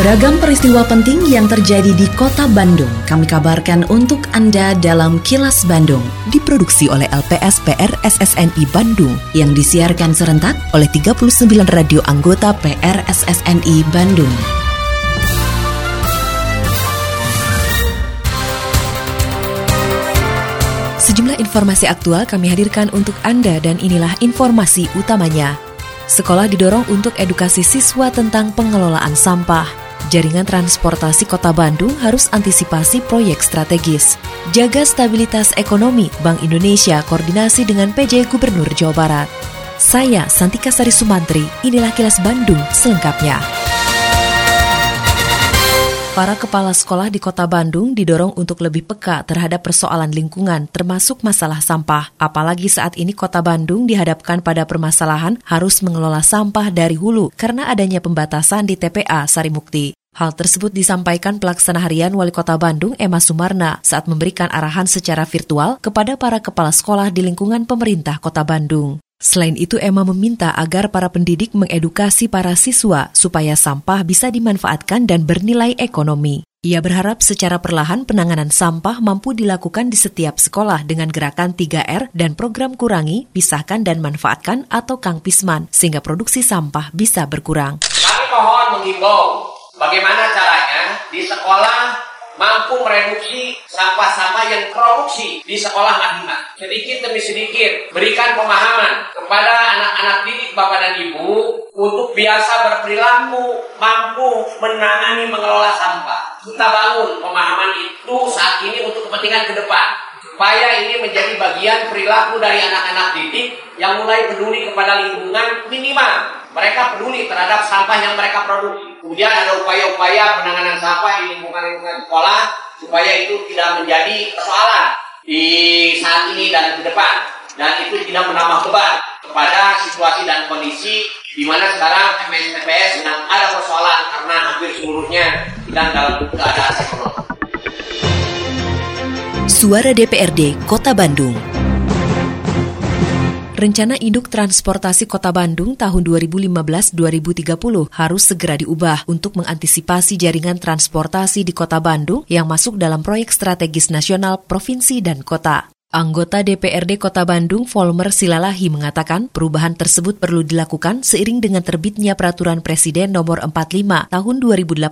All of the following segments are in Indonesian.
Beragam peristiwa penting yang terjadi di kota Bandung kami kabarkan untuk Anda dalam Kilas Bandung. Diproduksi oleh LPS PR SSNI Bandung yang disiarkan serentak oleh 39 radio anggota PR SSNI Bandung. Sejumlah informasi aktual kami hadirkan untuk Anda dan inilah informasi utamanya. Sekolah didorong untuk edukasi siswa tentang pengelolaan sampah. Jaringan transportasi kota Bandung harus antisipasi proyek strategis. Jaga stabilitas ekonomi, Bank Indonesia koordinasi dengan PJ Gubernur Jawa Barat. Saya Santika Sari Sumantri, inilah kilas Bandung selengkapnya. Para kepala sekolah di kota Bandung didorong untuk lebih peka terhadap persoalan lingkungan, termasuk masalah sampah. Apalagi saat ini kota Bandung dihadapkan pada permasalahan harus mengelola sampah dari hulu karena adanya pembatasan di TPA Sarimukti. Hal tersebut disampaikan pelaksana harian Wali Kota Bandung Emma Sumarna saat memberikan arahan secara virtual kepada para kepala sekolah di lingkungan pemerintah Kota Bandung. Selain itu, Emma meminta agar para pendidik mengedukasi para siswa supaya sampah bisa dimanfaatkan dan bernilai ekonomi. Ia berharap secara perlahan penanganan sampah mampu dilakukan di setiap sekolah dengan gerakan 3R dan program kurangi, pisahkan dan manfaatkan atau Kang Pisman sehingga produksi sampah bisa berkurang. Kami mohon menghimbau Bagaimana caranya di sekolah mampu mereduksi sampah-sampah yang produksi di sekolah Madinah. Sedikit demi sedikit berikan pemahaman kepada anak-anak didik Bapak dan Ibu untuk biasa berperilaku mampu menangani mengelola sampah. Kita bangun pemahaman itu saat ini untuk kepentingan ke depan. Supaya ini menjadi bagian perilaku dari anak-anak didik yang mulai peduli kepada lingkungan minimal mereka peduli terhadap sampah yang mereka produksi. Kemudian ada upaya-upaya penanganan sampah di lingkungan-lingkungan sekolah supaya itu tidak menjadi persoalan di saat ini dan ke depan dan itu tidak menambah beban kepada situasi dan kondisi di mana sekarang MSTPS sedang ada persoalan karena hampir seluruhnya sedang dalam keadaan ekonomi. Suara DPRD Kota Bandung Rencana Induk Transportasi Kota Bandung tahun 2015-2030 harus segera diubah untuk mengantisipasi jaringan transportasi di Kota Bandung yang masuk dalam proyek strategis nasional provinsi dan kota. Anggota DPRD Kota Bandung, Volmer Silalahi, mengatakan perubahan tersebut perlu dilakukan seiring dengan terbitnya Peraturan Presiden Nomor 45 Tahun 2018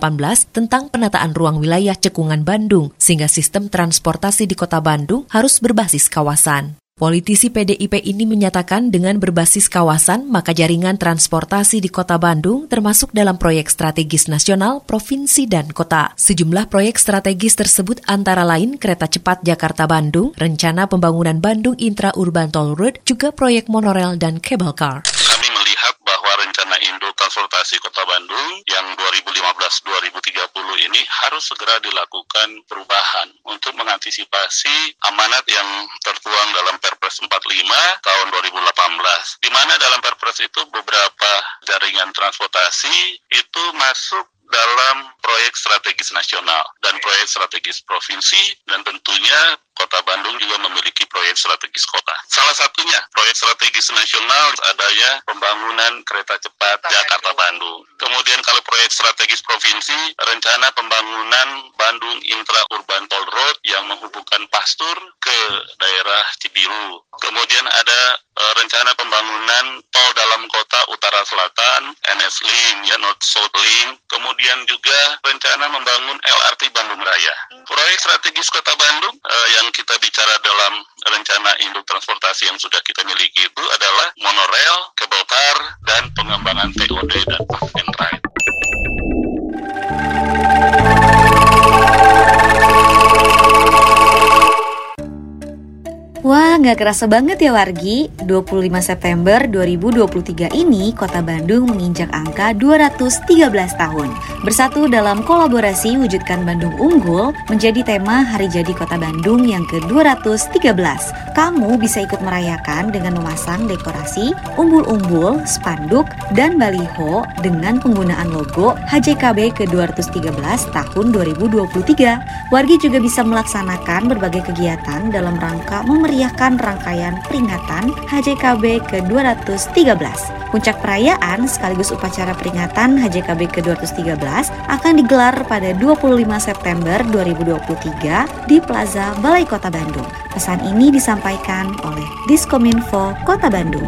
tentang penataan ruang wilayah cekungan Bandung, sehingga sistem transportasi di Kota Bandung harus berbasis kawasan. Politisi PDIP ini menyatakan dengan berbasis kawasan, maka jaringan transportasi di kota Bandung termasuk dalam proyek strategis nasional, provinsi, dan kota. Sejumlah proyek strategis tersebut antara lain kereta cepat Jakarta-Bandung, rencana pembangunan Bandung Intra-Urban Toll Road, juga proyek monorel dan cable car transportasi Kota Bandung yang 2015-2030 ini harus segera dilakukan perubahan untuk mengantisipasi amanat yang tertuang dalam Perpres 45 tahun 2018 di mana dalam Perpres itu beberapa jaringan transportasi itu masuk dalam proyek strategis nasional dan proyek strategis provinsi dan tentunya Kota Bandung juga memiliki proyek strategis kota. Salah satunya proyek strategis nasional adanya pembangunan kereta cepat Jakarta-Bandung. Kemudian kalau proyek strategis provinsi, rencana pembangunan Bandung Intra Urban Toll Road yang menghubungkan Pastur ke daerah Cibiru. Kemudian ada rencana pembangunan tol dalam kota utara selatan, NS Link, ya North South Link. Kemudian juga rencana membangun LRT Bandung Raya. Proyek strategis kota Bandung e, yang kita bicara dalam rencana induk transportasi yang sudah kita miliki itu adalah monorail, cable car, dan pengembangan TOD dan park and ride. Nggak kerasa banget ya Wargi. 25 September 2023 ini, Kota Bandung menginjak angka 213 tahun. Bersatu dalam kolaborasi Wujudkan Bandung Unggul menjadi tema Hari Jadi Kota Bandung yang ke-213. Kamu bisa ikut merayakan dengan memasang dekorasi, umbul-umbul, spanduk, dan baliho dengan penggunaan logo HJKB ke-213 tahun 2023. Wargi juga bisa melaksanakan berbagai kegiatan dalam rangka memeriahkan rangkaian peringatan HJKB ke-213. Puncak perayaan sekaligus upacara peringatan HJKB ke-213 akan digelar pada 25 September 2023 di Plaza Balai Kota Bandung. Pesan ini disampaikan oleh Diskominfo Kota Bandung.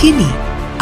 Kini,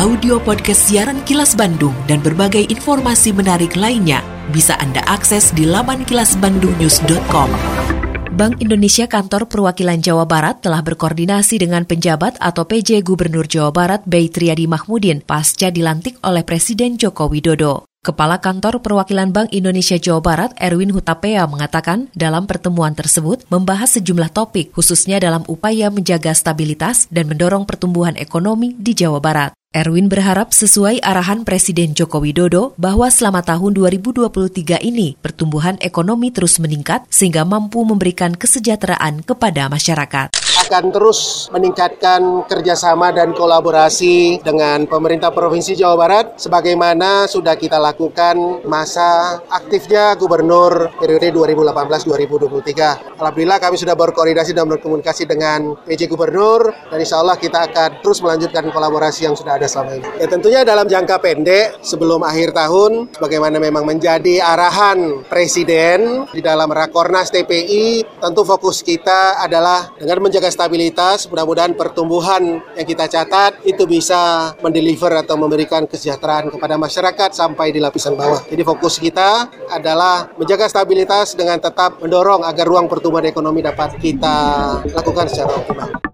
audio podcast siaran Kilas Bandung dan berbagai informasi menarik lainnya bisa Anda akses di laman kilasbandungnews.com. Bank Indonesia Kantor Perwakilan Jawa Barat telah berkoordinasi dengan penjabat atau PJ Gubernur Jawa Barat Bay Triadi Mahmudin pasca dilantik oleh Presiden Joko Widodo. Kepala Kantor Perwakilan Bank Indonesia Jawa Barat Erwin Hutapea mengatakan dalam pertemuan tersebut membahas sejumlah topik khususnya dalam upaya menjaga stabilitas dan mendorong pertumbuhan ekonomi di Jawa Barat. Erwin berharap sesuai arahan Presiden Joko Widodo bahwa selama tahun 2023 ini pertumbuhan ekonomi terus meningkat sehingga mampu memberikan kesejahteraan kepada masyarakat akan terus meningkatkan kerjasama dan kolaborasi dengan pemerintah Provinsi Jawa Barat sebagaimana sudah kita lakukan masa aktifnya Gubernur periode 2018-2023. Alhamdulillah kami sudah berkoordinasi dan berkomunikasi dengan PJ Gubernur dan insya Allah kita akan terus melanjutkan kolaborasi yang sudah ada selama ini. Ya tentunya dalam jangka pendek sebelum akhir tahun bagaimana memang menjadi arahan Presiden di dalam Rakornas TPI tentu fokus kita adalah dengan menjaga stabilitas, mudah-mudahan pertumbuhan yang kita catat itu bisa mendeliver atau memberikan kesejahteraan kepada masyarakat sampai di lapisan bawah. Jadi fokus kita adalah menjaga stabilitas dengan tetap mendorong agar ruang pertumbuhan ekonomi dapat kita lakukan secara optimal.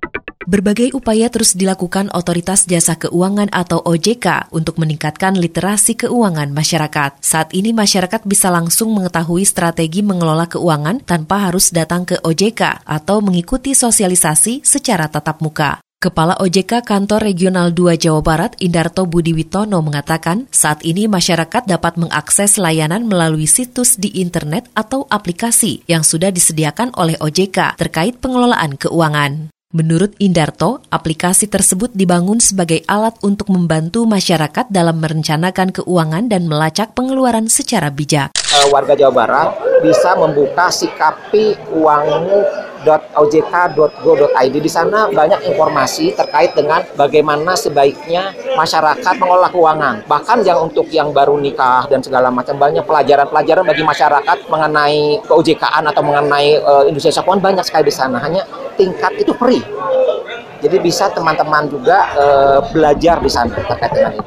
Berbagai upaya terus dilakukan Otoritas Jasa Keuangan atau OJK untuk meningkatkan literasi keuangan masyarakat. Saat ini masyarakat bisa langsung mengetahui strategi mengelola keuangan tanpa harus datang ke OJK atau mengikuti sosialisasi secara tatap muka. Kepala OJK Kantor Regional 2 Jawa Barat, Indarto Budi Witono mengatakan, saat ini masyarakat dapat mengakses layanan melalui situs di internet atau aplikasi yang sudah disediakan oleh OJK terkait pengelolaan keuangan. Menurut Indarto, aplikasi tersebut dibangun sebagai alat untuk membantu masyarakat dalam merencanakan keuangan dan melacak pengeluaran secara bijak. Eh, warga Jawa Barat bisa membuka sikapi uangmu www.ojk.go.id di sana banyak informasi terkait dengan bagaimana sebaiknya masyarakat mengelola keuangan. Bahkan yang untuk yang baru nikah dan segala macam banyak pelajaran-pelajaran bagi masyarakat mengenai keOJK-an atau mengenai uh, industri keuangan banyak sekali di sana. Hanya tingkat itu free. Jadi bisa teman-teman juga uh, belajar di sana terkait dengan ini.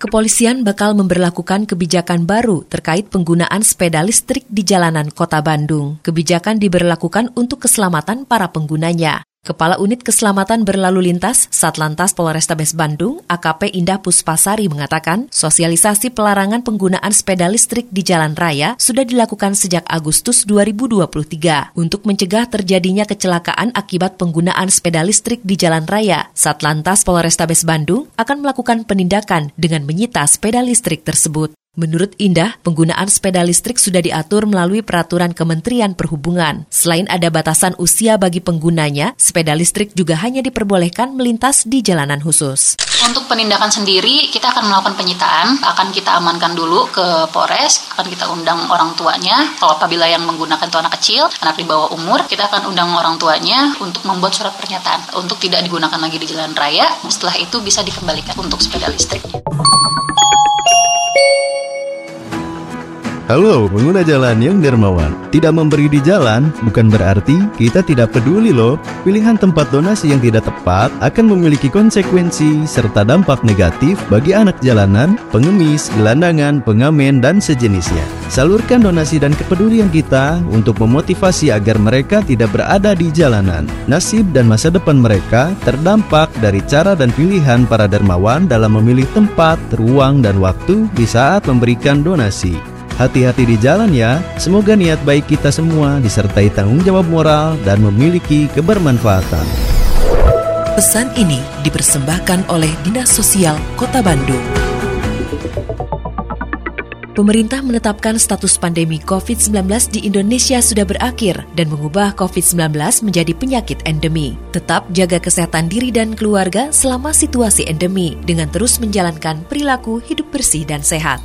Kepolisian bakal memberlakukan kebijakan baru terkait penggunaan sepeda listrik di jalanan kota Bandung. Kebijakan diberlakukan untuk keselamatan para penggunanya. Kepala Unit Keselamatan Berlalu Lintas Satlantas Polrestabes Bandung, AKP Indah Puspasari mengatakan, sosialisasi pelarangan penggunaan sepeda listrik di jalan raya sudah dilakukan sejak Agustus 2023 untuk mencegah terjadinya kecelakaan akibat penggunaan sepeda listrik di jalan raya. Satlantas Polrestabes Bandung akan melakukan penindakan dengan menyita sepeda listrik tersebut. Menurut Indah, penggunaan sepeda listrik sudah diatur melalui peraturan Kementerian Perhubungan. Selain ada batasan usia bagi penggunanya, sepeda listrik juga hanya diperbolehkan melintas di jalanan khusus. Untuk penindakan sendiri, kita akan melakukan penyitaan, akan kita amankan dulu ke Polres, akan kita undang orang tuanya. Kalau apabila yang menggunakan itu anak kecil, anak di bawah umur, kita akan undang orang tuanya untuk membuat surat pernyataan untuk tidak digunakan lagi di jalan raya. Setelah itu bisa dikembalikan untuk sepeda listriknya. Halo, pengguna jalan yang dermawan. Tidak memberi di jalan bukan berarti kita tidak peduli loh. Pilihan tempat donasi yang tidak tepat akan memiliki konsekuensi serta dampak negatif bagi anak jalanan, pengemis, gelandangan, pengamen, dan sejenisnya. Salurkan donasi dan kepedulian kita untuk memotivasi agar mereka tidak berada di jalanan. Nasib dan masa depan mereka terdampak dari cara dan pilihan para dermawan dalam memilih tempat, ruang, dan waktu di saat memberikan donasi. Hati-hati di jalan ya. Semoga niat baik kita semua disertai tanggung jawab moral dan memiliki kebermanfaatan. Pesan ini dipersembahkan oleh Dinas Sosial Kota Bandung. Pemerintah menetapkan status pandemi COVID-19 di Indonesia sudah berakhir dan mengubah COVID-19 menjadi penyakit endemi. Tetap jaga kesehatan diri dan keluarga selama situasi endemi dengan terus menjalankan perilaku hidup bersih dan sehat.